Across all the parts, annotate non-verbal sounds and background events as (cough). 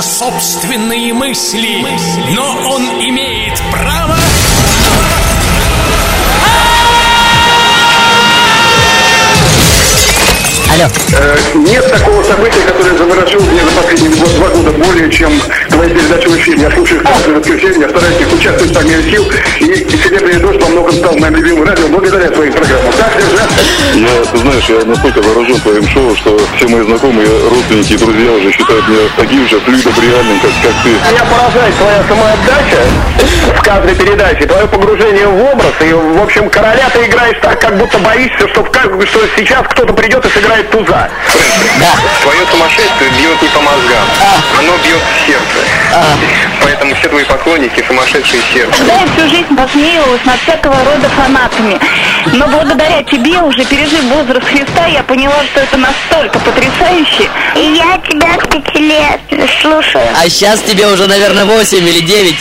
на собственные мысли, но он имеет право... Алло. Э, нет такого события, которое заворожил меня за последние год, два года более, чем твои передачи в эфире. Я слушаю их каждое воскресенье, я стараюсь их участвовать по мере сил, и, и «Серебряный дождь» во многом стал моим любимым радио благодаря твоим программам. Так держать? Я, ты знаешь, я настолько заражен твоим шоу, что все мои знакомые, родственники и друзья уже считают меня таким же флюидом реальным, как, как ты. Меня поражает твоя самоотдача в каждой передаче, твое погружение в образ, и, в общем, короля ты играешь так, как будто боишься, что, что сейчас кто-то придет и сыграет туза. Твое сумасшествие бьет не по мозгам, оно бьет в сердце. Поэтому все твои поклонники сумасшедшие сердце. Да, я всю жизнь посмеивалась над всякого рода фанатами. Но благодаря тебе, уже пережив возраст Христа, я поняла, что это настолько потрясающе. И я тебя с пяти лет слушаю. А сейчас тебе уже, наверное, 8 или 9.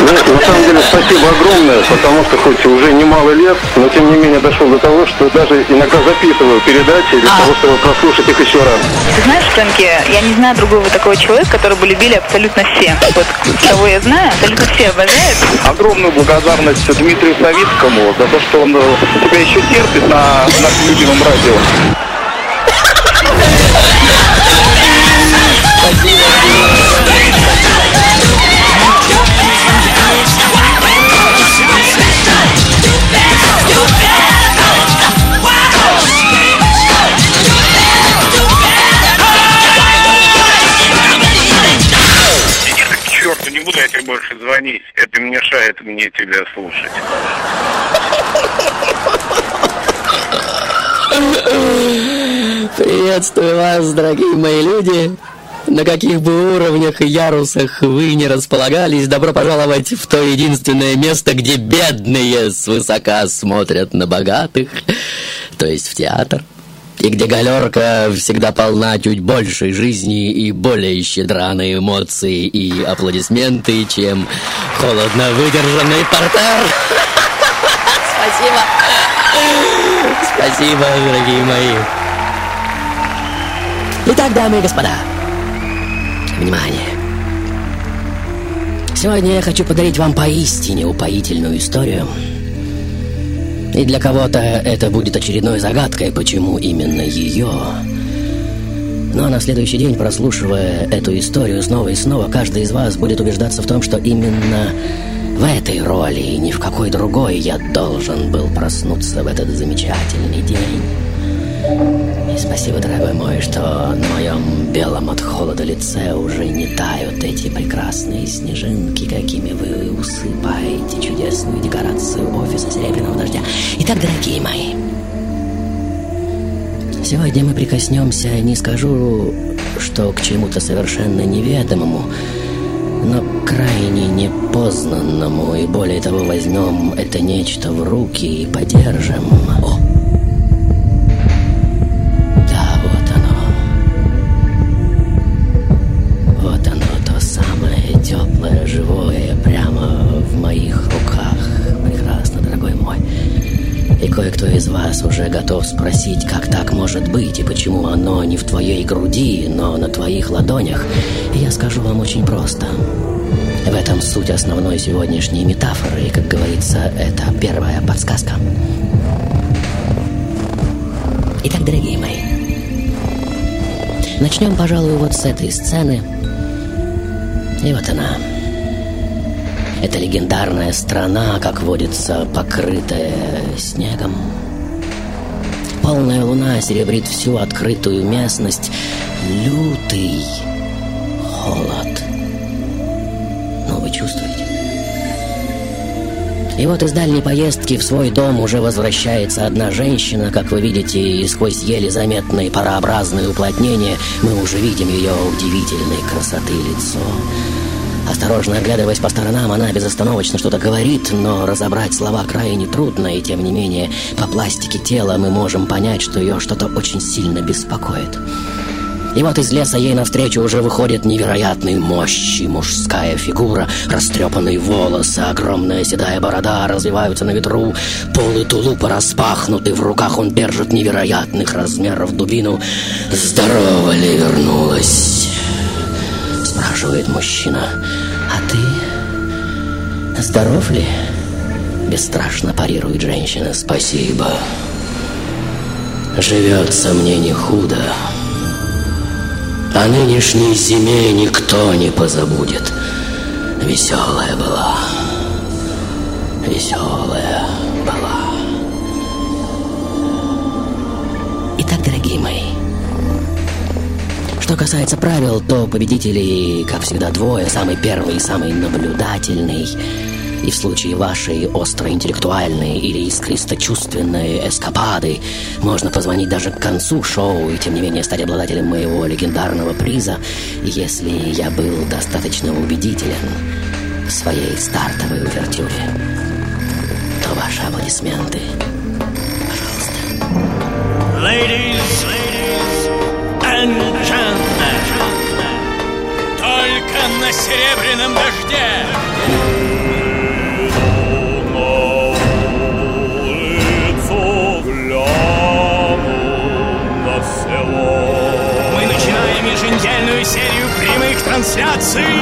Ну, на самом деле, спасибо огромное, потому что хоть уже немало лет, но тем не менее дошел до того, что даже иногда записываю передачи для того, чтобы прослушать их еще раз. Ты знаешь, Фрэнки, я не знаю другого такого человека, которого бы любили абсолютно все. Вот кого я знаю, абсолютно все обожают. Огромную благодарность Дмитрию Савицкому за то, что он э, тебя еще терпит на нашем любимом радио. К буду я тебе больше звонить. Это мешает мне тебя слушать. Приветствую вас, дорогие мои люди. На каких бы уровнях и ярусах вы не располагались, добро пожаловать в то единственное место, где бедные свысока смотрят на богатых, то есть в театр. И где галерка всегда полна чуть большей жизни и более щедра на эмоции и аплодисменты, чем холодно выдержанный портер. (laughs) Спасибо. Спасибо, дорогие мои. Итак, дамы и господа, внимание. Сегодня я хочу подарить вам поистине упоительную историю. И для кого-то это будет очередной загадкой, почему именно ее. Но на следующий день, прослушивая эту историю снова и снова, каждый из вас будет убеждаться в том, что именно в этой роли и ни в какой другой я должен был проснуться в этот замечательный день. И спасибо, дорогой мой, что на моем белом от холода лице уже не тают эти прекрасные снежинки, какими вы усыпаете чудесную декорацию офиса Серебряного Дождя. Итак, дорогие мои, сегодня мы прикоснемся, не скажу, что к чему-то совершенно неведомому, но крайне непознанному, и более того, возьмем это нечто в руки и подержим. О! Кое-кто из вас уже готов спросить, как так может быть, и почему оно не в твоей груди, но на твоих ладонях. Я скажу вам очень просто. В этом суть основной сегодняшней метафоры, и, как говорится, это первая подсказка. Итак, дорогие мои, начнем, пожалуй, вот с этой сцены. И вот она. Это легендарная страна, как водится, покрытая снегом. Полная луна серебрит всю открытую местность. Лютый холод. Ну, вы чувствуете? И вот из дальней поездки в свой дом уже возвращается одна женщина, как вы видите, и сквозь еле заметные парообразные уплотнения мы уже видим ее удивительной красоты лицо. Осторожно оглядываясь по сторонам, она безостановочно что-то говорит, но разобрать слова крайне трудно, и тем не менее по пластике тела мы можем понять, что ее что-то очень сильно беспокоит. И вот из леса ей навстречу уже выходит невероятной мощи мужская фигура, растрепанные волосы, огромная седая борода развиваются на ветру, полы тулупа распахнуты, в руках он держит невероятных размеров дубину. Здорово ли вернулась? спрашивает мужчина. А ты здоров ли? Бесстрашно парирует женщина. Спасибо. Живется мне не худо. О нынешней зиме никто не позабудет. Веселая была. Веселая касается правил, то победителей, как всегда, двое. Самый первый и самый наблюдательный. И в случае вашей остроинтеллектуальной или искристо-чувственной эскапады можно позвонить даже к концу шоу и, тем не менее, стать обладателем моего легендарного приза, если я был достаточно убедителен в своей стартовой увертюре. То ваши аплодисменты. Пожалуйста. Ladies, серебряном дожде мы начинаем еженедельную серию прямых трансляций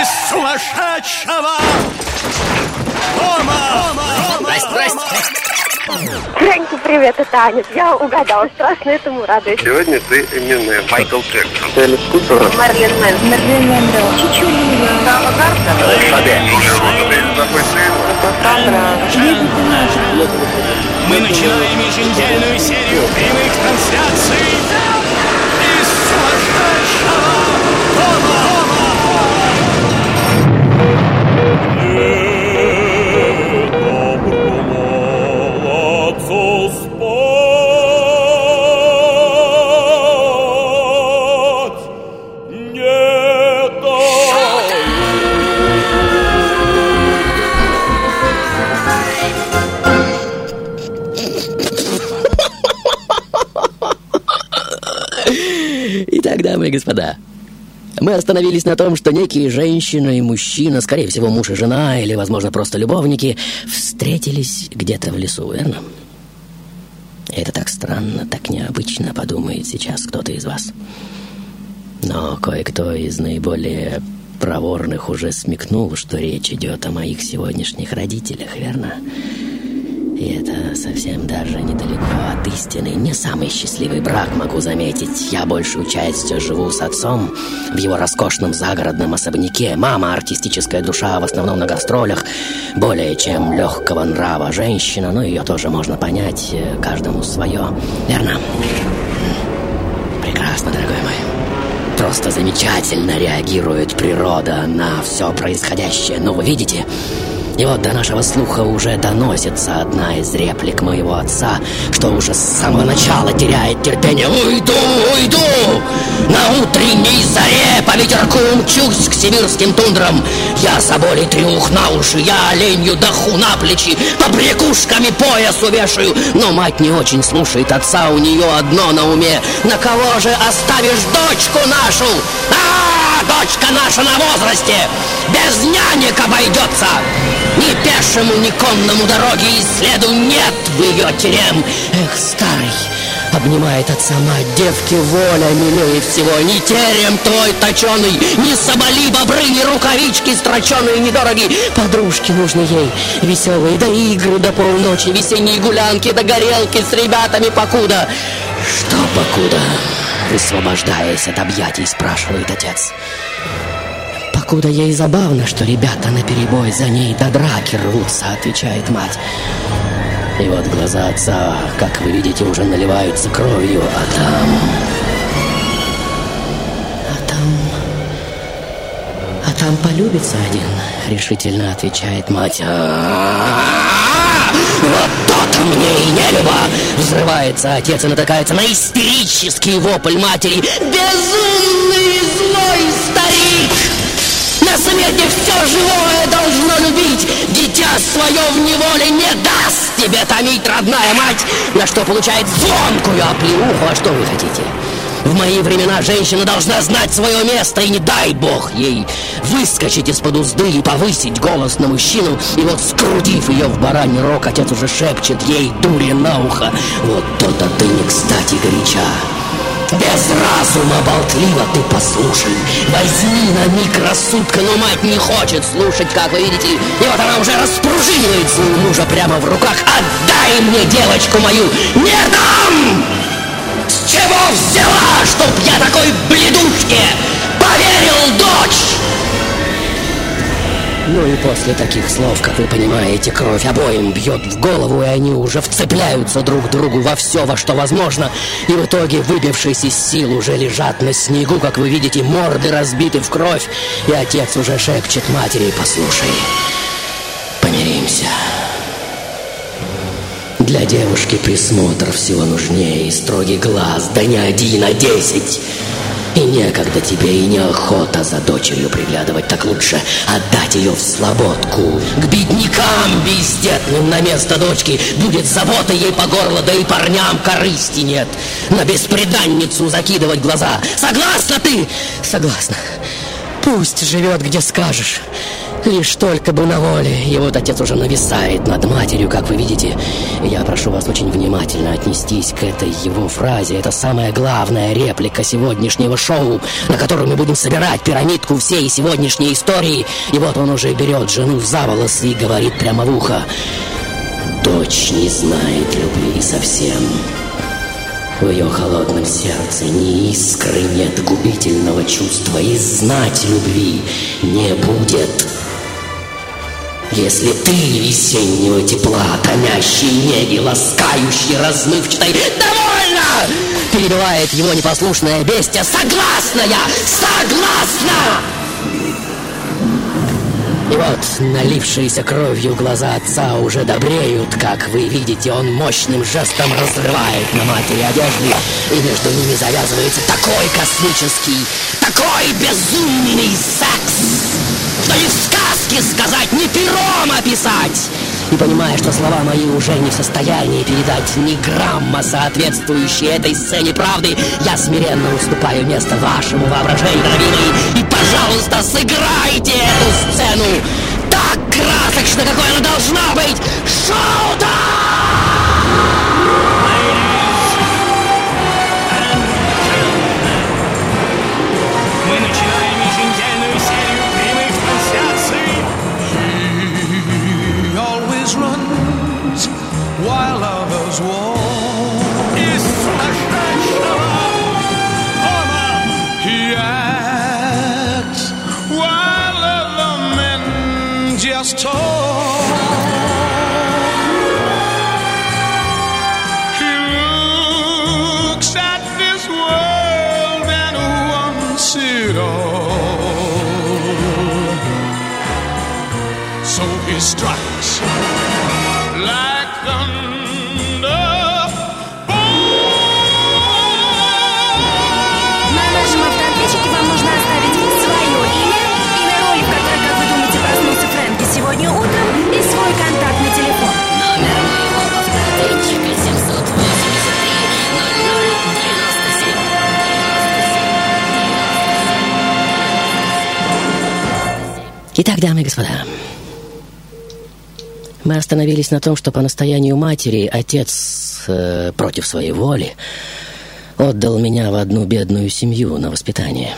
из сумасшедшего дома. Здрасте, здрасте. Фрэнки, привет, это Аня. Я угадала, страшно этому радуюсь. Сегодня ты именно Майкл Джексон. Марлен Мэн. Марлен Мэндо. Чичулина. Сава Мы начинаем еженедельную серию прямых трансляций и господа, мы остановились на том, что некие женщина и мужчина, скорее всего, муж и жена, или, возможно, просто любовники, встретились где-то в лесу, верно? Это так странно, так необычно, подумает сейчас кто-то из вас. Но кое-кто из наиболее проворных уже смекнул, что речь идет о моих сегодняшних родителях, верно? И это совсем даже недалеко от истины. Не самый счастливый брак, могу заметить. Я большую часть живу с отцом в его роскошном загородном особняке. Мама, артистическая душа, в основном на гастролях. Более чем легкого нрава женщина, но ее тоже можно понять, э, каждому свое. Верно? Прекрасно, дорогой мой. Просто замечательно реагирует природа на все происходящее. Ну, вы видите? И вот до нашего слуха уже доносится одна из реплик моего отца, что уже с самого начала теряет терпение. «Уйду, уйду! На утренней заре по ветерку мчусь к сибирским тундрам. Я соболей трюх на уши, я оленью даху на плечи, по брякушками пояс увешаю. Но мать не очень слушает отца, у нее одно на уме. На кого же оставишь дочку нашу? А, дочка наша на возрасте! Без нянек обойдется! Ни пешему, ни конному дороги и следу нет в ее терем. Эх, старый, обнимает отца мать, девки воля милее всего. Ни терем твой точеный, ни соболи, бобры, ни рукавички строченые, недороги. Подружки нужны ей, веселые, да игры до полночи, весенние гулянки, да горелки с ребятами покуда. Что покуда? Высвобождаясь от объятий, спрашивает отец. Покуда ей забавно, что ребята на перебой за ней до драки рвутся, отвечает мать. И вот глаза отца, как вы видите, уже наливаются кровью, а там... А там... А там полюбится один, решительно отвечает мать. А-а-а! Вот то-то мне и не любо! Взрывается отец и натыкается на истерический вопль матери. Безумный злой старик! На свете все живое должно любить Дитя свое в неволе не даст тебе томить родная мать На что получает звонкую оплеуху А что вы хотите? В мои времена женщина должна знать свое место, и не дай бог ей выскочить из-под узды и повысить голос на мужчину. И вот, скрутив ее в бараний рог, отец уже шепчет ей дури на ухо. Вот то-то ты не кстати горяча. без разума болтлива ты послушай. Возьми на миг рассудка, но мать не хочет слушать, как вы видите. И вот она уже распружинивает своего мужа прямо в руках. Отдай мне девочку мою! Не дам! Чего взяла, чтоб я такой бледушке поверил, дочь? Ну и после таких слов, как вы понимаете, кровь обоим бьет в голову, и они уже вцепляются друг другу во все, во что возможно. И в итоге, выбившись из сил, уже лежат на снегу, как вы видите, морды разбиты в кровь. И отец уже шепчет матери, послушай, помиримся. Для девушки присмотр всего нужнее и строгий глаз, да не один, а десять. И некогда тебе, и неохота за дочерью приглядывать, так лучше отдать ее в слободку. К беднякам бездетным на место дочки будет забота ей по горло, да и парням корысти нет. На беспреданницу закидывать глаза. Согласна ты? Согласна. Пусть живет, где скажешь. Лишь только бы на воле. И вот отец уже нависает над матерью, как вы видите. Я прошу вас очень внимательно отнестись к этой его фразе. Это самая главная реплика сегодняшнего шоу, на котором мы будем собирать пирамидку всей сегодняшней истории. И вот он уже берет жену за волосы и говорит прямо в ухо. Дочь не знает любви совсем. В ее холодном сердце ни искры нет губительного чувства, и знать любви не будет. Если ты весеннего тепла, томящий неги, ласкающий, размывчатой, довольно! Перебивает его непослушное бестия. Согласна я! Согласна! И вот налившиеся кровью глаза отца уже добреют, как вы видите, он мощным жестом разрывает на матери одежды, и между ними завязывается такой космический, такой безумный секс, что ни в сказке сказать, ни пером описать. И понимая, что слова мои уже не в состоянии передать ни грамма соответствующей этой сцене правды, я смиренно уступаю место вашему воображению, дорогие, и, пожалуйста, сыграйте эту сцену так красочно, какой она должна быть! Шоу-тайм! Итак, дамы и господа, мы остановились на том, что по настоянию матери отец э, против своей воли отдал меня в одну бедную семью на воспитание.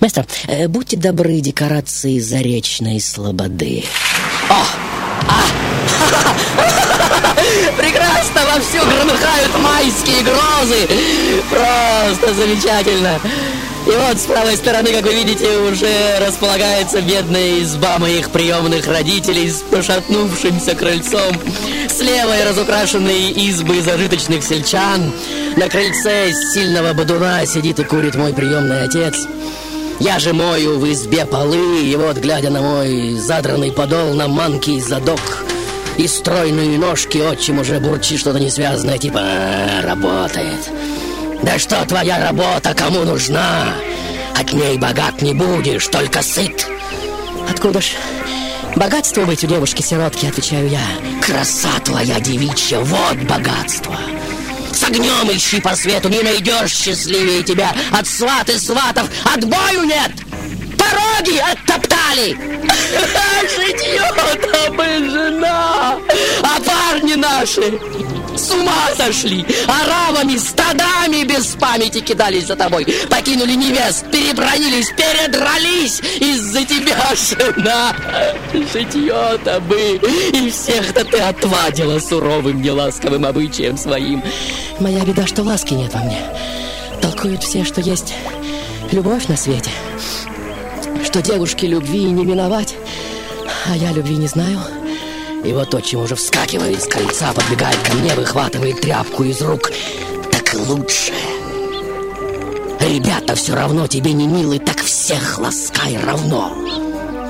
Мастер, э, будьте добры, декорации заречной слободы. О! А! (laughs) Прекрасно вовсю громыхают майские грозы. Просто замечательно. И вот с правой стороны, как вы видите, уже располагается бедная изба моих приемных родителей с пошатнувшимся крыльцом. Слева и разукрашенные избы зажиточных сельчан. На крыльце сильного бодуна сидит и курит мой приемный отец. Я же мою в избе полы, и вот, глядя на мой задранный подол, на манкий задок и стройные ножки, отчим уже бурчит что-то несвязанное, типа «А, «работает». Да что твоя работа кому нужна? От ней богат не будешь, только сыт. Откуда ж богатство быть у девушки-сиротки, отвечаю я. Краса твоя девичья, вот богатство. С огнем ищи по свету, не найдешь счастливее тебя. От сват и сватов отбою нет. Пороги оттоптали. (laughs) Житье-то бы жена, а парни наши С ума сошли! Арабами, стадами без памяти кидались за тобой. Покинули невест, перебронились, передрались. Из-за тебя, жена, житье-то бы. И всех-то ты отвадила суровым, неласковым обычаем своим. Моя беда, что ласки нет во мне. Толкуют все, что есть любовь на свете. Что девушке любви не миновать. А я любви не знаю. И вот отчим уже вскакивает с кольца, подбегает ко мне, выхватывает тряпку из рук. Так лучше. Ребята все равно тебе не милы, так всех ласкай равно.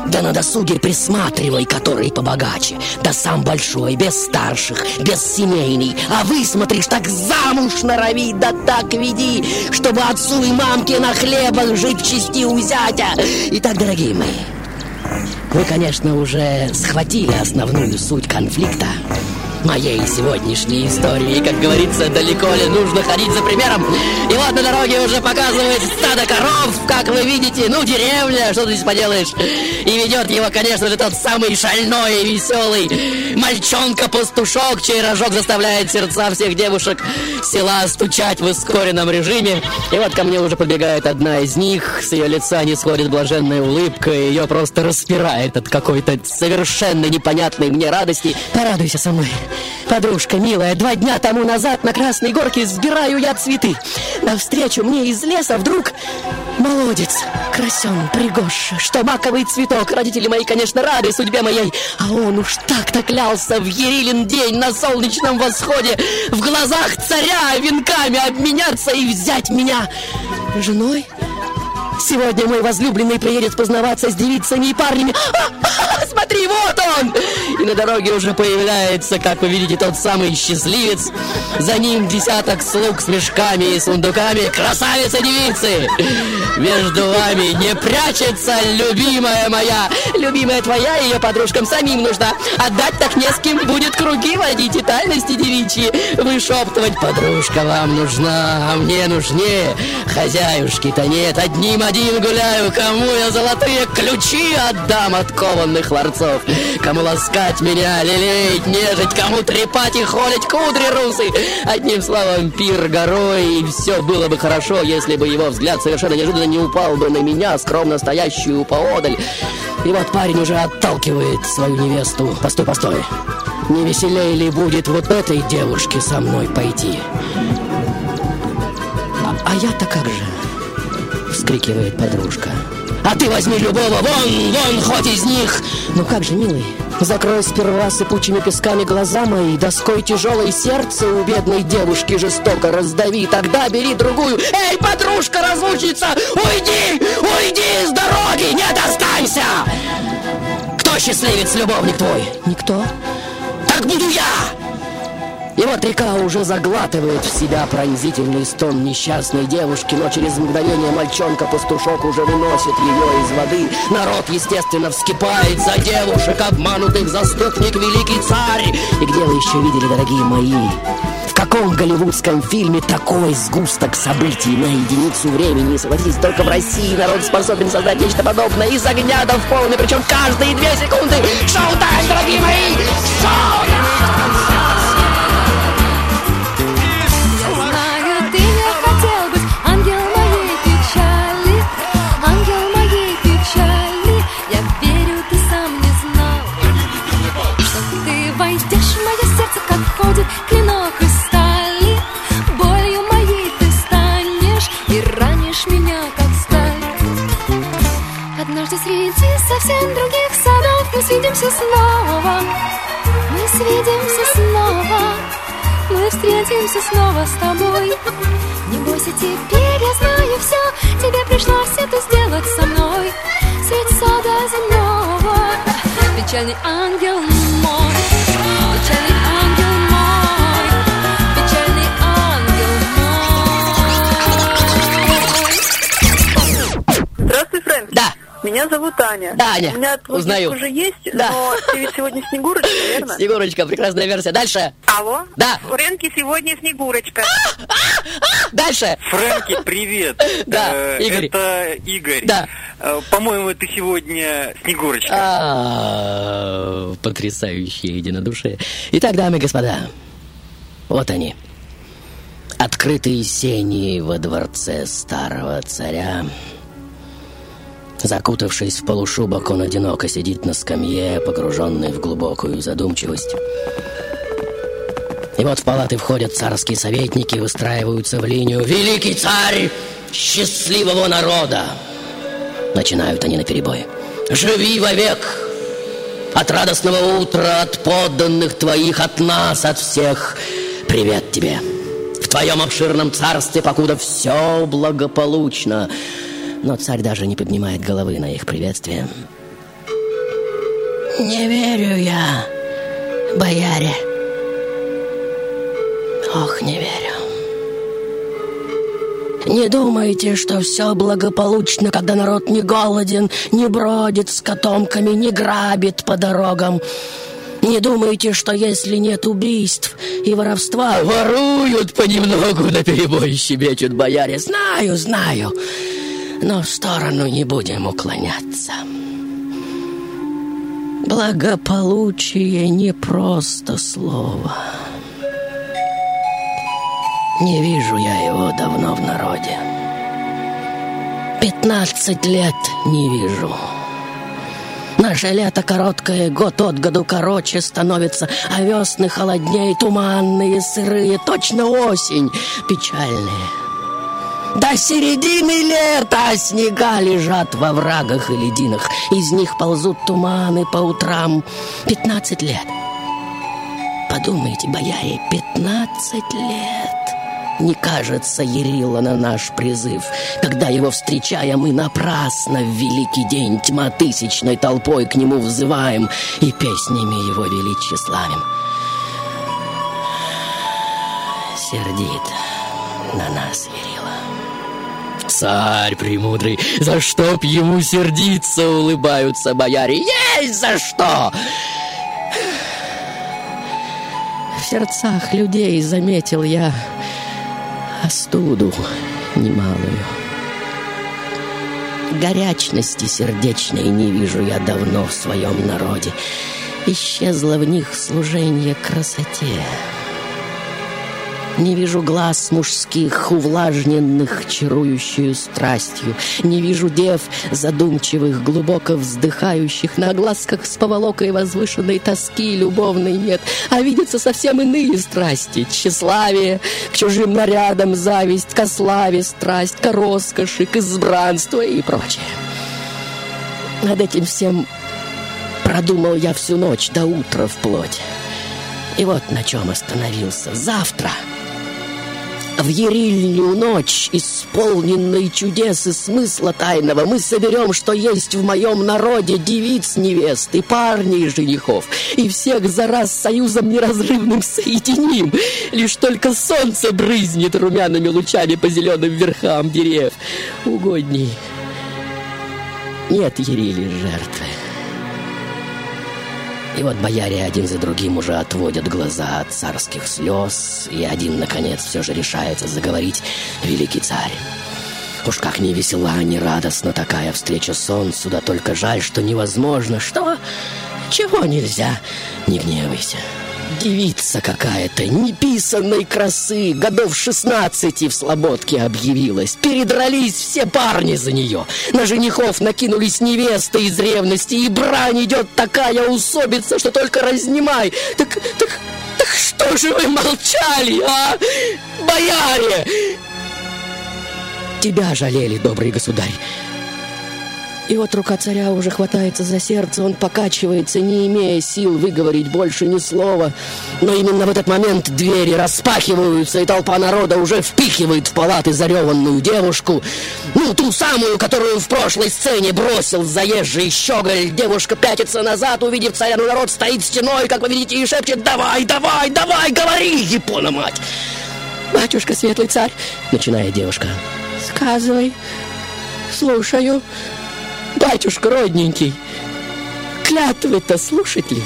Да на досуге присматривай, который побогаче. Да сам большой, без старших, без семейный. А высмотришь, так замуж норовить, да так веди, чтобы отцу и мамке на хлебах жить в чести у зятя. Итак, дорогие мои, вы, конечно, уже схватили основную суть конфликта моей сегодняшней истории. Как говорится, далеко ли нужно ходить за примером. И вот на дороге уже показывает стадо коров, как вы видите. Ну, деревня, что ты здесь поделаешь. И ведет его, конечно же, тот самый шальной и веселый мальчонка-пастушок, чей рожок заставляет сердца всех девушек села стучать в ускоренном режиме. И вот ко мне уже подбегает одна из них. С ее лица не сходит блаженная улыбка. и Ее просто распирает от какой-то совершенно непонятной мне радости. Порадуйся со мной. Подружка милая, два дня тому назад на Красной Горке сбираю я цветы. Навстречу мне из леса вдруг молодец, красен, пригож, что маковый цветок. Родители мои, конечно, рады судьбе моей, а он уж так-то клялся в Ерилин день на солнечном восходе в глазах царя венками обменяться и взять меня женой. Сегодня мой возлюбленный приедет познаваться с девицами и парнями. Смотри, вот он! И на дороге уже появляется, как вы видите, тот самый счастливец. За ним десяток слуг с мешками и сундуками. Красавица-девицы! Между вами не прячется любимая моя. Любимая твоя ее подружкам самим нужна. Отдать так не с кем будет круги водить и тайности девичьи. Вышептывать, подружка вам нужна, а мне нужнее. Хозяюшки-то нет, одним один гуляю, кому я золотые ключи отдам от кованных ларцов, кому ласкать меня, лелеять, нежить, кому трепать и холить кудри русы. Одним словом, пир горой, и все было бы хорошо, если бы его взгляд совершенно неожиданно не упал бы на меня, скромно стоящую поодаль. И вот парень уже отталкивает свою невесту. Постой, постой. Не веселее ли будет вот этой девушке со мной пойти? А, а я-то как же? Вскрикивает подружка. А ты возьми любого, вон, вон, хоть из них! Ну как же, милый, закрой сперва сыпучими песками глаза мои, доской тяжелой сердце у бедной девушки жестоко раздави, тогда бери другую. Эй, подружка, разлучница, уйди, уйди с дороги, не достанься! Кто счастливец, любовник твой? Никто. Так буду я! И вот река уже заглатывает в себя пронзительный стон несчастной девушки, но через мгновение мальчонка-пастушок уже выносит ее из воды. Народ, естественно, вскипает за девушек, обманутых заступник великий царь. И где вы еще видели, дорогие мои, в каком голливудском фильме такой сгусток событий на единицу времени? Согласитесь, только в России народ способен создать нечто подобное из огня до в полный, причем каждые две секунды. Шоу-тайм, дорогие мои! Шоу-тайм! Совсем других садов. Мы свидимся снова, мы свидимся снова. Мы встретимся снова с тобой. Не бойся, теперь я знаю все Тебе пришлось это сделать со мной. Средь сада земного. Печальный ангел мой Меня зовут Аня. Да, Аня, У меня твой узнаю. уже есть, Да. но ты ведь сегодня Снегурочка, верно? (laughs) Снегурочка, прекрасная версия. Дальше. Алло? Да. Фрэнки сегодня Снегурочка. Дальше. Фрэнки, привет. (laughs) Да, Э, Игорь. Это Игорь. Да. Э, По-моему, ты сегодня Снегурочка. А, Потрясающее единодушие. Итак, дамы и господа, Вот они. Открытые сени во дворце старого царя. Закутавшись в полушубок, он одиноко сидит на скамье, погруженный в глубокую задумчивость. И вот в палаты входят царские советники, выстраиваются в линию «Великий царь счастливого народа!» Начинают они на перебой. «Живи вовек! От радостного утра, от подданных твоих, от нас, от всех! Привет тебе! В твоем обширном царстве, покуда все благополучно!» Но царь даже не поднимает головы на их приветствие. «Не верю я, бояре!» Ох, не верю. Не думайте, что все благополучно, когда народ не голоден, не бродит с котомками, не грабит по дорогам. Не думайте, что если нет убийств и воровства, воруют понемногу на перебой щебечут бояре. Знаю, знаю, но в сторону не будем уклоняться. Благополучие не просто слово. Не вижу я его давно в народе. Пятнадцать лет не вижу. Наше лето короткое, год от году короче становится, а весны холоднее, туманные, сырые, точно осень, печальные. До середины лета снега лежат во врагах и лединах. Из них ползут туманы по утрам. Пятнадцать лет. Подумайте, бояре, пятнадцать лет. Не кажется Ярила на наш призыв, когда его встречая мы напрасно в великий день тьма тысячной толпой к нему взываем и песнями его величия славим. Сердит на нас. Царь премудрый, за что б ему сердиться, улыбаются бояре. Есть за что! В сердцах людей заметил я остуду немалую. Горячности сердечной не вижу я давно в своем народе. Исчезло в них служение красоте. Не вижу глаз мужских, увлажненных чарующую страстью. Не вижу дев задумчивых, глубоко вздыхающих. На глазках с поволокой возвышенной тоски любовной нет, а видятся совсем иные страсти. Тщеславие, к чужим нарядам зависть, ко славе страсть, к роскоши, к избранству и прочее. Над этим всем продумал я всю ночь до утра вплоть. И вот на чем остановился. Завтра в Ерильную ночь, исполненной чудес и смысла тайного, мы соберем, что есть в моем народе девиц невест и парней женихов, и всех за раз союзом неразрывным соединим. Лишь только солнце брызнет румяными лучами по зеленым верхам дерев. Угодней нет Ерили жертвы. И вот бояре один за другим уже отводят глаза от царских слез, и один, наконец, все же решается заговорить великий царь. Уж как не весела, не радостна такая встреча солнцу, да только жаль, что невозможно. Что? Чего нельзя? Не гневайся. Девица какая-то, неписанной красы, годов 16 в слободке объявилась. Передрались все парни за нее. На женихов накинулись невесты из ревности, и брань идет такая усобица, что только разнимай. Так, так, так что же вы молчали, а, бояре? Тебя жалели, добрый государь. И вот рука царя уже хватается за сердце, он покачивается, не имея сил выговорить больше ни слова. Но именно в этот момент двери распахиваются, и толпа народа уже впихивает в палаты зареванную девушку. Ну, ту самую, которую в прошлой сцене бросил заезжий щеголь. Девушка пятится назад, увидев царя, но народ стоит стеной, как вы видите, и шепчет «Давай, давай, давай, говори, Япона мать!» «Батюшка, светлый царь!» — начинает девушка. «Сказывай, слушаю». Батюшка родненький, клятвы-то слушать ли?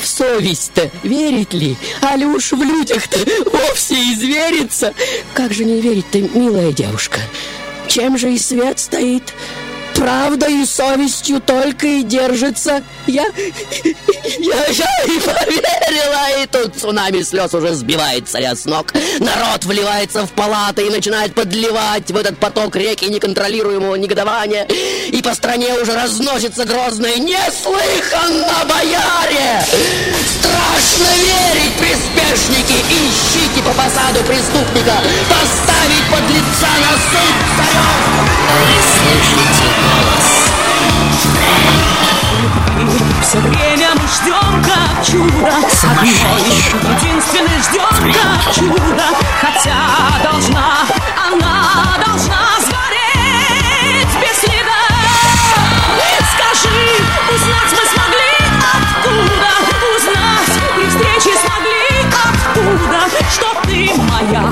В совесть-то верит ли? А ли уж в людях-то вовсе изверится? Как же не верить-то, милая девушка? Чем же и свет стоит? Правда и совестью только и держится — я... Я, я и поверила, и тут цунами слез уже сбивает царя с ног. Народ вливается в палаты и начинает подливать в этот поток реки неконтролируемого негодования. И по стране уже разносится грозное «Неслыханно, бояре!» Страшно верить, приспешники! Ищите по посаду преступника! Поставить под лица на суд царев! Вы слышите голос? Шрек! Все время мы ждем как чудо. Одно еще единственное ждем как чудо. Хотя должна, она должна сгореть без следа. И Скажи, узнать мы смогли откуда? Узнать при встрече смогли откуда? Что ты моя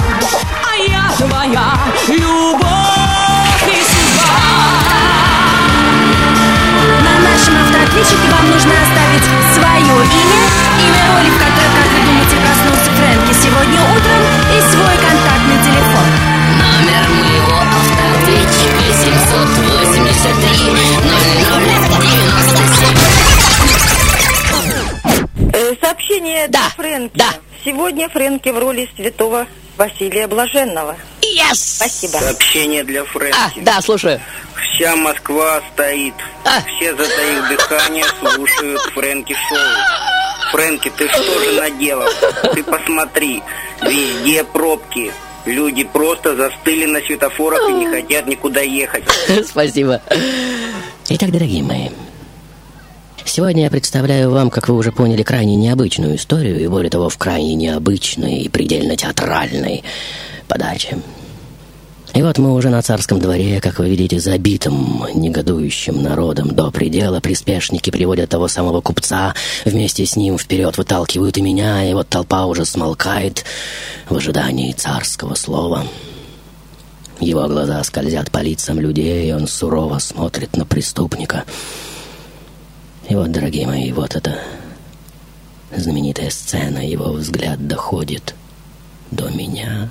Вам нужно оставить свое имя, имя роли, в которой, как вы думаете, проснулся Фрэнки сегодня утром, и свой контактный телефон. Номер моего автоответчика 783 0097. Э, сообщение да, Фрэнки. Да. Сегодня Фрэнки в роли святого Василия Блаженного. Yes! Спасибо. Сообщение для Фрэнки. А, да, слушаю. Вся Москва стоит. А. Все, затаив дыхание, слушают Фрэнки шоу. Фрэнки, ты что же наделал? Ты посмотри, везде пробки. Люди просто застыли на светофорах и не хотят никуда ехать. (laughs) Спасибо. Итак, дорогие мои, Сегодня я представляю вам, как вы уже поняли, крайне необычную историю, и более того, в крайне необычной и предельно театральной подаче. И вот мы уже на царском дворе, как вы видите, забитым, негодующим народом до предела. Приспешники приводят того самого купца, вместе с ним вперед выталкивают и меня, и вот толпа уже смолкает в ожидании царского слова. Его глаза скользят по лицам людей, и он сурово смотрит на преступника — и вот, дорогие мои, вот эта знаменитая сцена, его взгляд доходит до меня.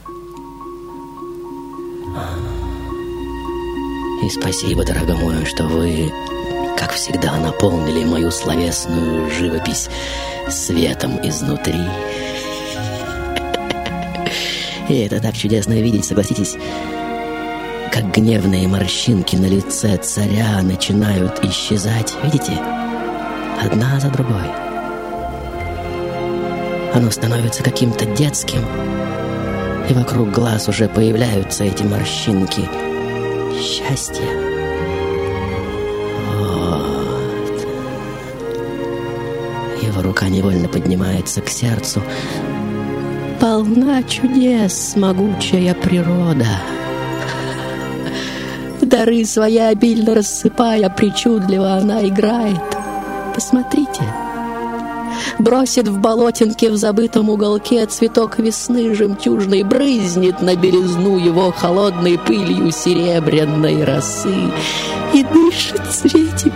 А. И спасибо, дорогой мой, что вы, как всегда, наполнили мою словесную живопись светом изнутри. (laughs) И это так чудесно видеть, согласитесь, как гневные морщинки на лице царя начинают исчезать. Видите? Видите? одна за другой. Оно становится каким-то детским, и вокруг глаз уже появляются эти морщинки. Счастье. Вот. Его рука невольно поднимается к сердцу. Полна чудес, могучая природа. Дары свои обильно рассыпая, причудливо она играет посмотрите. Бросит в болотинке в забытом уголке цветок весны жемчужный, брызнет на белизну его холодной пылью серебряной росы. И дышит цветик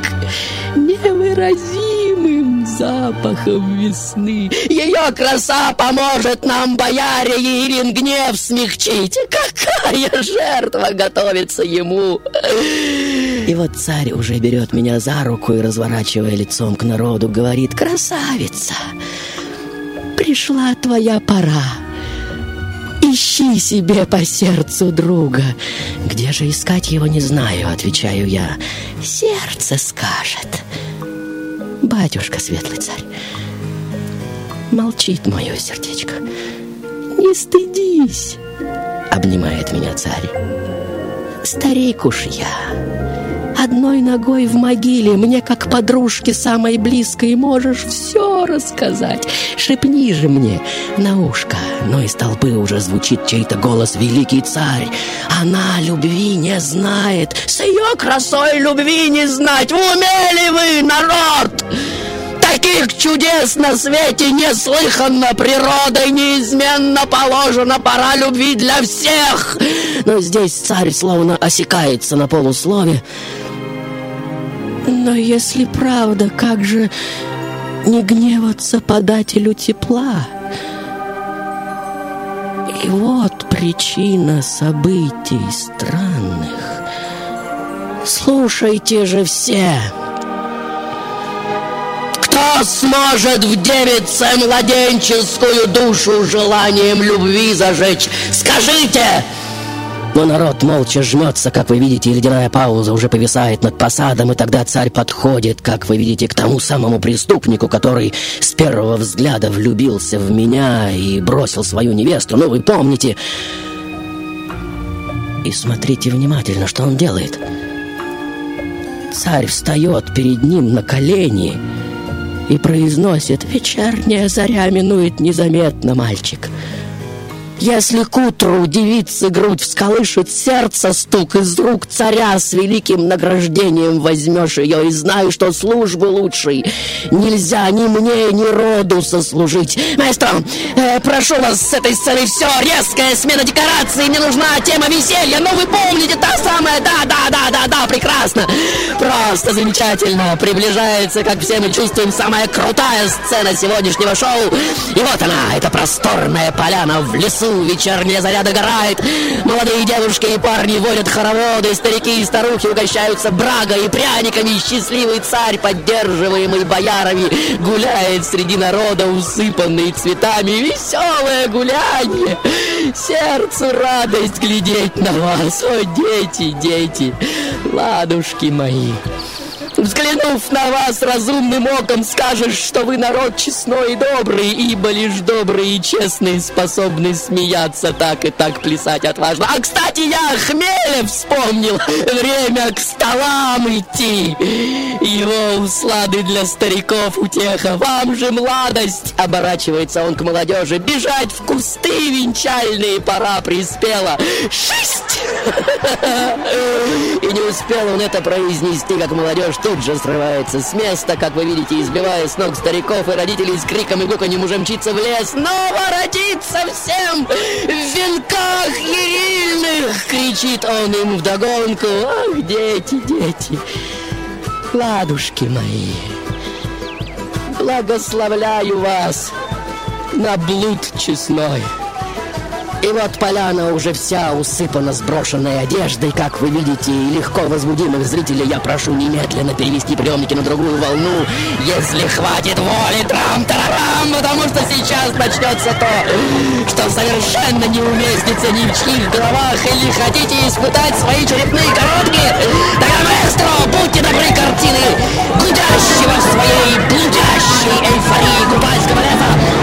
невыразимым запахом весны. Ее краса поможет нам, бояре, Ирин гнев смягчить. Какая жертва готовится ему! И вот царь уже берет меня за руку и, разворачивая лицом к народу, говорит «Красавица! Пришла твоя пора! Ищи себе по сердцу друга! Где же искать его, не знаю», — отвечаю я. «Сердце скажет!» «Батюшка, светлый царь, молчит мое сердечко. Не стыдись!» — обнимает меня царь. «Старик уж я!» одной ногой в могиле, мне как подружке самой близкой можешь все рассказать. Шепни же мне на ушко. Но из толпы уже звучит чей-то голос «Великий царь». Она любви не знает. С ее красой любви не знать. Умели вы, народ! Таких чудес на свете неслыханно Природой неизменно положена Пора любви для всех Но здесь царь словно осекается на полуслове но если правда, как же не гневаться подателю тепла? И вот причина событий странных. Слушайте же все! Кто сможет в девице младенческую душу желанием любви зажечь? Скажите! Скажите! Но народ молча жмется, как вы видите, и ледяная пауза уже повисает над посадом, и тогда царь подходит, как вы видите, к тому самому преступнику, который с первого взгляда влюбился в меня и бросил свою невесту. Ну, вы помните. И смотрите внимательно, что он делает. Царь встает перед ним на колени и произносит «Вечерняя заря минует незаметно, мальчик». Если к утру девицы грудь всколышет сердце стук из рук царя с великим награждением возьмешь ее и знаю, что службы лучшей нельзя ни мне, ни роду сослужить. Маэстро, э, прошу вас с этой сцены все, резкая смена декорации, мне нужна тема веселья, ну вы помните, та самая, да, да, да, да, да, прекрасно, просто замечательно, приближается, как все мы чувствуем, самая крутая сцена сегодняшнего шоу, и вот она, эта просторная поляна в лесу, вечерняя заря догорает. Молодые девушки и парни водят хороводы, старики и старухи угощаются брагой и пряниками. Счастливый царь, поддерживаемый боярами, гуляет среди народа, усыпанный цветами. Веселое гуляние. Сердцу радость глядеть на вас. О, дети, дети, ладушки мои. Взглянув на вас разумным оком, скажешь, что вы народ честной и добрый, ибо лишь добрые и честные способны смеяться так и так плясать отважно. А, кстати, я хмеля вспомнил. Время к столам идти. Его услады для стариков утеха. Вам же младость, оборачивается он к молодежи. Бежать в кусты венчальные пора приспела. Шесть! (laughs) И не успел он это произнести, как молодежь тут же срывается с места, как вы видите, избивая с ног стариков и родителей с криком и гуканьем уже мчится в лес. «Снова родиться всем в венках ерильных!» Кричит он им вдогонку. «Ах, дети, дети, ладушки мои, благословляю вас на блуд честной!» И вот поляна уже вся усыпана сброшенной одеждой, как вы видите, и легко возбудимых зрителей я прошу немедленно перевести приемники на другую волну, если хватит воли, трам-тарарам, потому что сейчас начнется то, что совершенно не уместится ни в чьих головах, или хотите испытать свои черепные коробки, тогда, маэстро, будьте добры картины гудящего в своей блудящей эйфории купальского лета.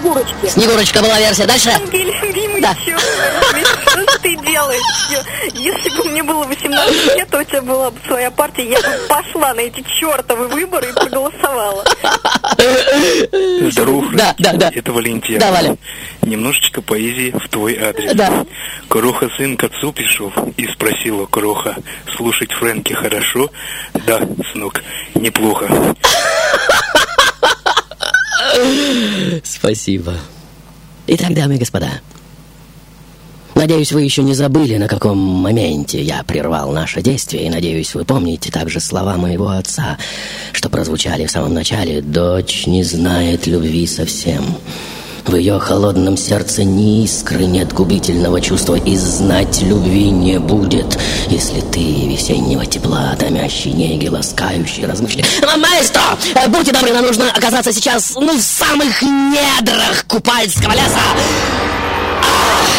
Снегурочки. Снегурочка была версия. Дальше? Ангель, Да. Что ты делаешь? Если бы мне было 18 лет, то у тебя была бы своя партия, я бы пошла на эти чертовы выборы и проголосовала. Здорово, Да, да, да. Это Валентин. Да, Валя. Немножечко поэзии в твой адрес. Да. Кроха сын к отцу пришел и спросила Кроха, слушать Фрэнки хорошо? Да, сынок, неплохо. Спасибо. Итак, дамы и господа, надеюсь, вы еще не забыли, на каком моменте я прервал наше действие, и надеюсь, вы помните также слова моего отца, что прозвучали в самом начале «Дочь не знает любви совсем». В ее холодном сердце ни искры нет губительного чувства, и знать любви не будет, если ты весеннего тепла, томящий неги, ласкающий размышляй. Маэстро, э, будьте добры, нам нужно оказаться сейчас, ну, в самых недрах Купальского леса. А!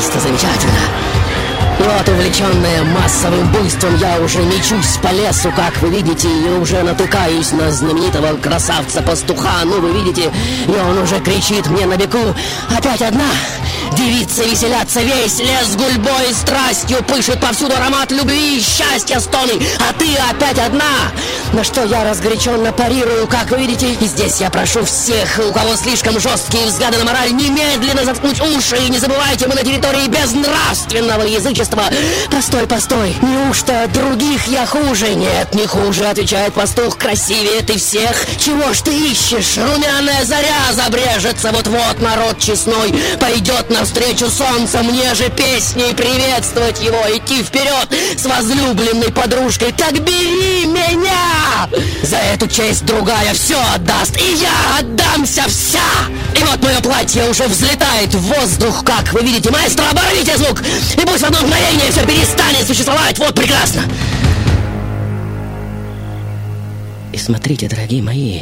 Просто замечательно. Вот, увлеченная массовым буйством, я уже мечусь по лесу, как вы видите, и уже натыкаюсь на знаменитого красавца-пастуха. Ну, вы видите, и он уже кричит мне на беку. Опять одна. Девицы веселятся, весь лес гульбой страстью Пышет повсюду аромат любви и счастья стоны А ты опять одна На что я разгоряченно парирую, как вы видите И здесь я прошу всех, у кого слишком жесткие взгляды на мораль Немедленно заткнуть уши И не забывайте, мы на территории безнравственного язычества Постой, постой, неужто других я хуже? Нет, не хуже, отвечает пастух. Красивее ты всех. Чего ж ты ищешь? Румяная заря забрежется. Вот-вот народ честной пойдет навстречу солнца Мне же песней приветствовать его. Идти вперед с возлюбленной подружкой. Так бери меня! За эту честь другая все отдаст. И я отдамся вся! И вот мое платье уже взлетает в воздух Как вы видите, маэстро, оборвите звук! И пусть в одно мгновение все перестанет существовать Вот прекрасно! И смотрите, дорогие мои,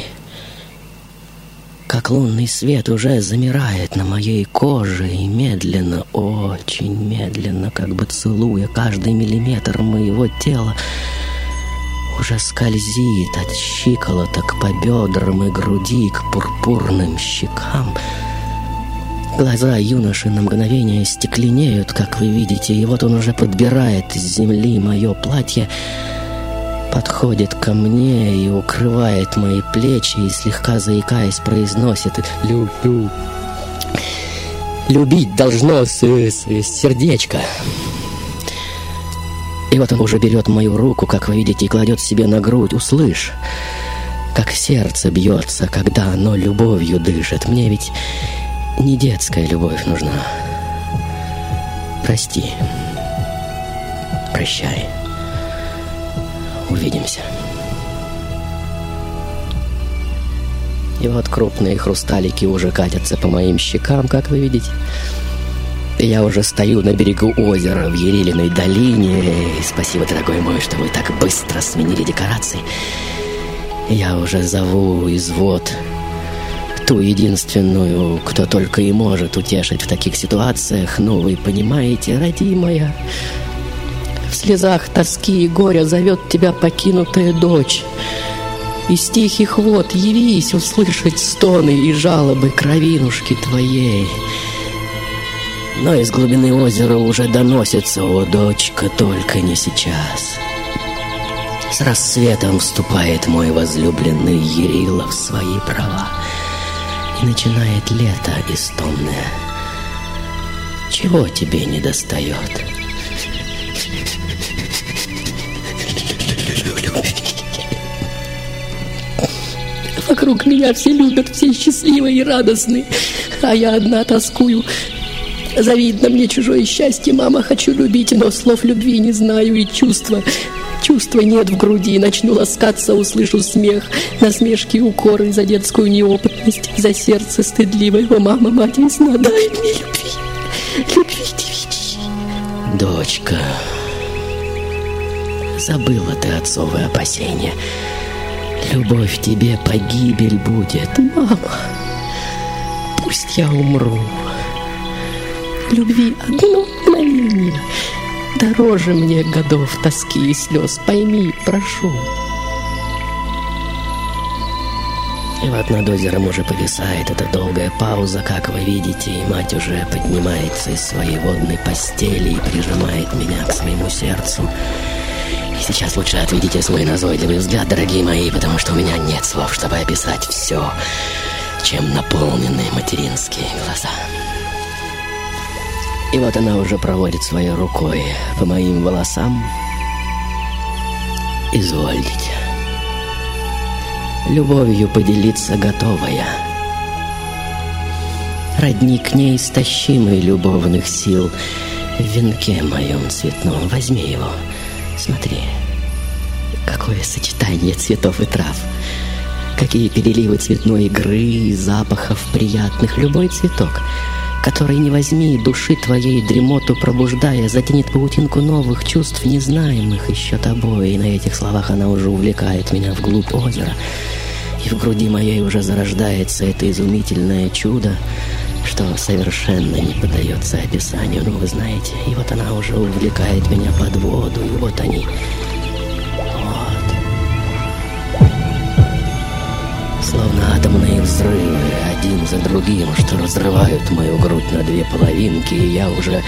как лунный свет уже замирает на моей коже и медленно, очень медленно, как бы целуя каждый миллиметр моего тела, уже скользит от щиколоток по бедрам и груди к пурпурным щекам. Глаза юноши на мгновение стекленеют, как вы видите, и вот он уже подбирает с земли мое платье, подходит ко мне и укрывает мои плечи и слегка заикаясь произносит «Люблю». Любить должно с, с, сердечко. И вот он уже берет мою руку, как вы видите, и кладет себе на грудь. Услышь, как сердце бьется, когда оно любовью дышит. Мне ведь не детская любовь нужна. Прости. Прощай. Увидимся. И вот крупные хрусталики уже катятся по моим щекам, как вы видите. Я уже стою на берегу озера в Ерилиной долине. И спасибо, дорогой мой, что вы так быстро сменили декорации. Я уже зову извод ту единственную, кто только и может утешить в таких ситуациях. Ну, вы понимаете, родимая, в слезах тоски и горя зовет тебя покинутая дочь. Из тихих вод явись услышать стоны и жалобы кровинушки твоей. Но из глубины озера уже доносится, о, дочка, только не сейчас. С рассветом вступает мой возлюбленный Ерила в свои права. Начинает лето истомное. Чего тебе не достает? Вокруг меня все любят, все счастливы и радостны, а я одна тоскую. Завидно мне чужое счастье, мама, хочу любить, но слов любви не знаю и чувства. Чувства нет в груди, начну ласкаться, услышу смех, насмешки и укоры за детскую неопытность, за сердце стыдливое. Мама, мать, дай мне любви, любви девичьей. Дочка, забыла ты отцовые опасения. Любовь тебе погибель будет. Мама, пусть я умру. Любви одно мгновение Дороже мне годов тоски и слез. Пойми, прошу. И вот над озером уже повисает эта долгая пауза, как вы видите, и мать уже поднимается из своей водной постели и прижимает меня к своему сердцу. И сейчас лучше отведите свой назойливый взгляд, дорогие мои, потому что у меня нет слов, чтобы описать все, чем наполнены материнские глаза. И вот она уже проводит своей рукой по моим волосам. Извольте. Любовью поделиться готовая. Родник неистощимый любовных сил В венке моем цветном возьми его Смотри, какое сочетание цветов и трав Какие переливы цветной игры, запахов приятных Любой цветок — который не возьми души твоей дремоту пробуждая, затянет паутинку новых чувств, незнаемых еще тобой. И на этих словах она уже увлекает меня вглубь озера. И в груди моей уже зарождается это изумительное чудо, что совершенно не поддается описанию. Ну, вы знаете, и вот она уже увлекает меня под воду, и вот они... за другим, что разрывают мою грудь на две половинки, и я уже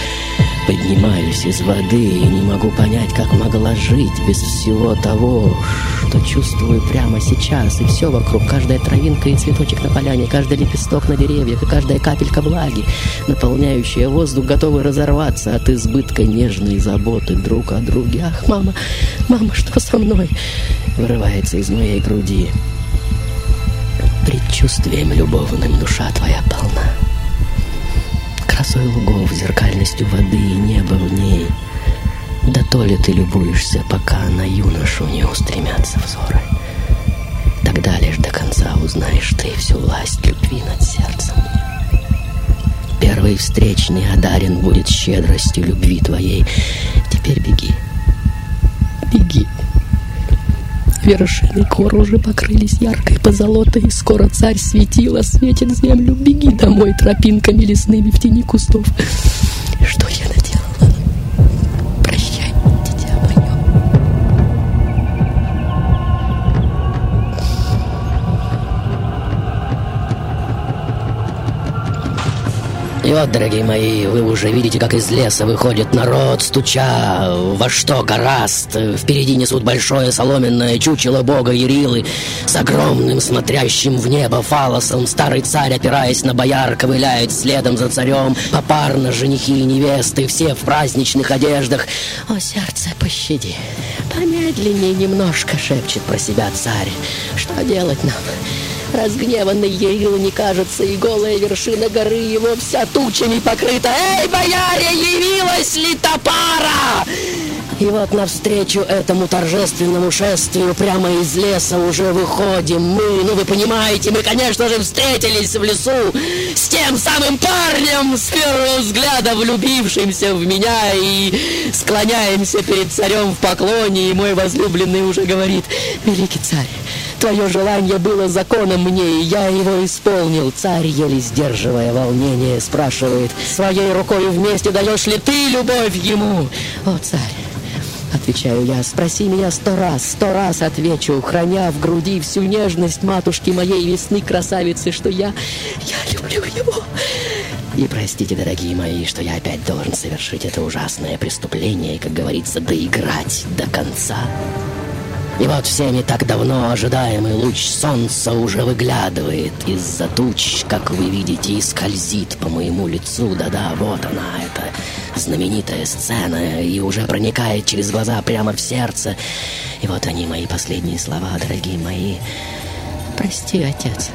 поднимаюсь из воды и не могу понять, как могла жить без всего того, что чувствую прямо сейчас. И все вокруг, каждая травинка и цветочек на поляне, каждый лепесток на деревьях и каждая капелька влаги, наполняющая воздух, готовы разорваться от избытка нежной заботы друг о друге. Ах, мама, мама, что со мной? Вырывается из моей груди. Предчувствием любовным душа твоя полна красой лугов, зеркальностью воды и неба в ней. Да то ли ты любуешься, пока на юношу не устремятся взоры. Тогда лишь до конца узнаешь ты всю власть любви над сердцем. Первый встречный одарен будет щедростью любви твоей. Теперь беги, беги. Вершины гор уже покрылись яркой позолотой, и скоро царь светил, осветит землю. Беги домой тропинками лесными в тени кустов. Что я наделала? И вот, дорогие мои, вы уже видите, как из леса выходит народ, стуча во что гораст. Впереди несут большое соломенное чучело бога Ярилы с огромным смотрящим в небо фалосом. Старый царь, опираясь на бояр, ковыляет следом за царем. Попарно женихи и невесты, все в праздничных одеждах. О, сердце, пощади, помедленнее немножко, шепчет про себя царь. Что делать нам? Разгневанный Ярила не кажется, и голая вершина горы его вся тучами покрыта. Эй, бояре, явилась ли топара? И вот навстречу этому торжественному шествию прямо из леса уже выходим мы. Ну, вы понимаете, мы, конечно же, встретились в лесу с тем самым парнем, с первого взгляда влюбившимся в меня и склоняемся перед царем в поклоне, и мой возлюбленный уже говорит, великий царь, Твое желание было законом мне, и я его исполнил. Царь, еле сдерживая волнение, спрашивает, своей рукой вместе даешь ли ты любовь ему? О, царь, Отвечаю я, спроси меня сто раз, сто раз отвечу, храня в груди всю нежность матушки моей весны красавицы, что я, я люблю его. И простите, дорогие мои, что я опять должен совершить это ужасное преступление как говорится, доиграть до конца. И вот всеми так давно ожидаемый луч солнца уже выглядывает из-за туч, как вы видите, и скользит по моему лицу. Да-да, вот она, эта знаменитая сцена, и уже проникает через глаза прямо в сердце. И вот они, мои последние слова, дорогие мои. Прости, отец.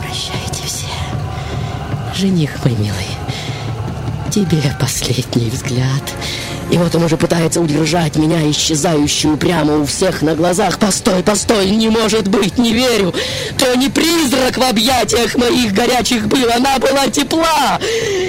Прощайте все. Жених мой милый, тебе последний взгляд. И вот он уже пытается удержать меня, исчезающую прямо у всех на глазах. Постой, постой, не может быть, не верю. То не призрак в объятиях моих горячих был, она была тепла.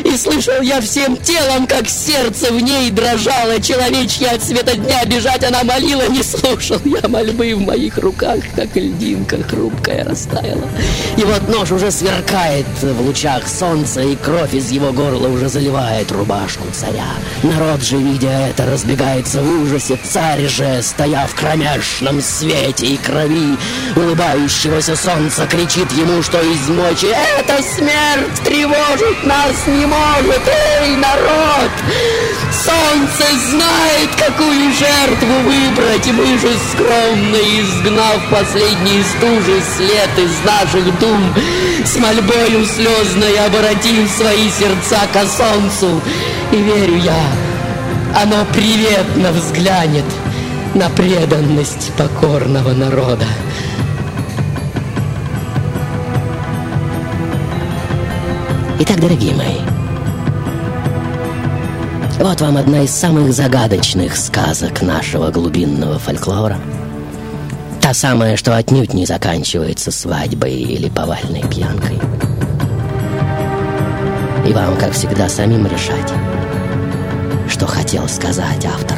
И слышал я всем телом, как сердце в ней дрожало. Человечья от света дня бежать она молила, не слушал я мольбы в моих руках, как льдинка хрупкая растаяла. И вот нож уже сверкает в лучах солнца, и кровь из его горла уже заливает рубашку царя. Народ же, видя это, разбегается в ужасе. Царь же, стоя в кромешном свете и крови улыбающегося солнца, кричит ему, что из ночи «Эта смерть тревожить нас не может! Эй, народ! Солнце знает, какую жертву выбрать, и мы же скромно, изгнав последние стужи след из наших дум, с мольбою слезной обратим свои сердца ко солнцу. И верю я, оно приветно взглянет на преданность покорного народа. Итак, дорогие мои, вот вам одна из самых загадочных сказок нашего глубинного фольклора. Та самая, что отнюдь не заканчивается свадьбой или повальной пьянкой. И вам, как всегда, самим решать, что хотел сказать автор.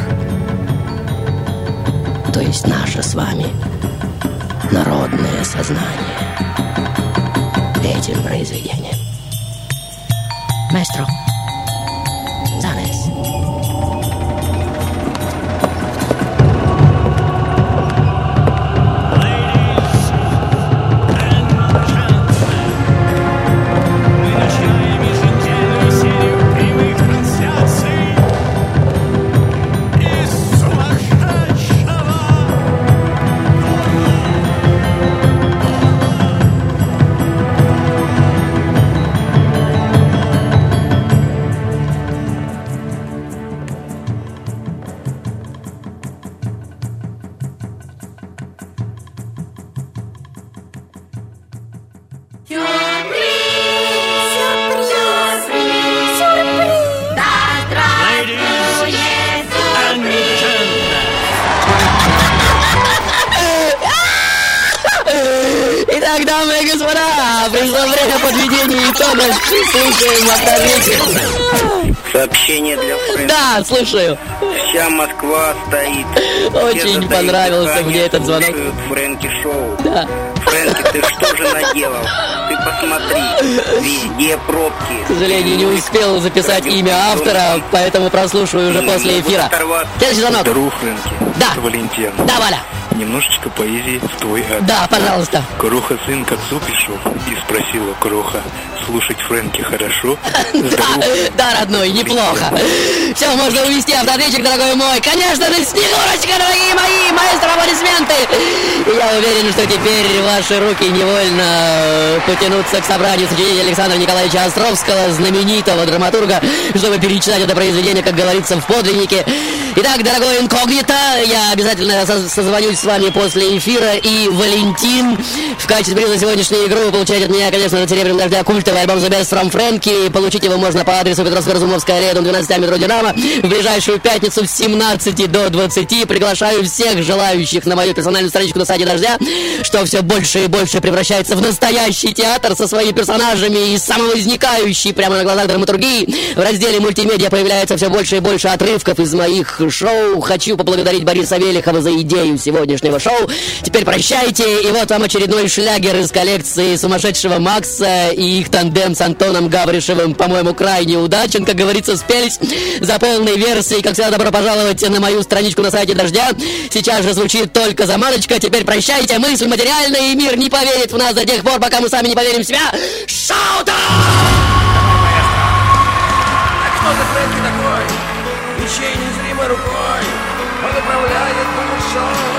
То есть наше с вами народное сознание этим произведением. Маэстро. Слушаем автоответчик. Сообщение для Фрэнки. Да, слушаю. Вся Москва стоит. Очень Все понравился дыхание, мне этот звонок. Фрэнки Шоу. Да. Фрэнки, ты что же наделал? Ты посмотри, везде пробки. К сожалению, не успел записать имя автора, поэтому прослушаю уже после эфира. Следующий звонок. Здорово, Фрэнки. Да. Это Валентин. Да, Валя. Немножечко поэзии в твой адрес. Да, пожалуйста. Кроха сын к отцу пришел и спросила Кроха, слушать Фрэнки хорошо? (laughs) Да, родной, неплохо. Все, можно увести автоответчик, дорогой мой. Конечно же, Снегурочка, дорогие мои, маэстро аплодисменты. Я уверен, что теперь ваши руки невольно потянутся к собранию сочинений Александра Николаевича Островского, знаменитого драматурга, чтобы перечитать это произведение, как говорится, в подлиннике. Итак, дорогой инкогнито, я обязательно со- созвонюсь с вами после эфира. И Валентин, в качестве приза сегодняшней игры вы получаете от меня, конечно, на серебряном дождя культовый альбом The Best from Frankie. Получить его можно по адресу Петровско-Разумовская аллея, дом 12, метро Динамо. В ближайшую пятницу с 17 до 20. Приглашаю всех желающих на мою персональную страничку на сайте Дождя, что все больше и больше превращается в настоящий театр со своими персонажами и самовозникающий прямо на глазах драматургии. В разделе мультимедиа появляется все больше и больше отрывков из моих шоу. Хочу поблагодарить Бориса Велихова за идею сегодняшнего шоу. Теперь прощайте, и вот вам очередной шлягер из коллекции сумасшедшего Макса и их тандем с Антоном Гавришевым, по-моему, крайне удачен, как говорится, спелись за полной версией. Как всегда, добро пожаловать на мою страничку на сайте Дождя. Сейчас же звучит только заманочка. Теперь прощайте, мысль материальная, и мир не поверит в нас до тех пор, пока мы сами не поверим в себя. Шаута! Кто за такой? Ничей незримой рукой Он управляет шоу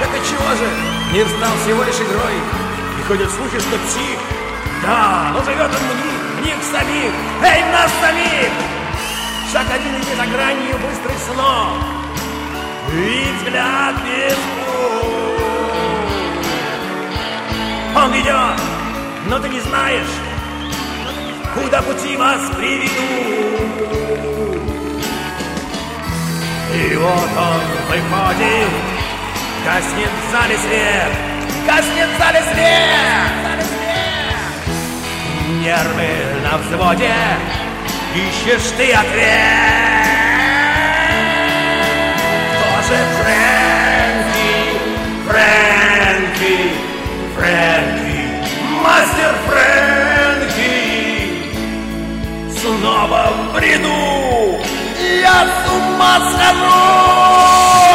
Так чего же? Мир стал всего лишь игрой И ходят слухи, что псих Да, но живет он в них, в них самих Эй, в нас самих! Шаг один и за гранью быстрых снов И взгляд без Он идет, но ты не знаешь куда пути вас приведут. И вот он выходит, гаснет в зале свет, гаснет в зале свет. Нервы на взводе, ищешь ты ответ. Кто же Фрэнки, Фрэнки, Фрэнки, мастер Фрэнки? снова в бреду, я с ума схожу.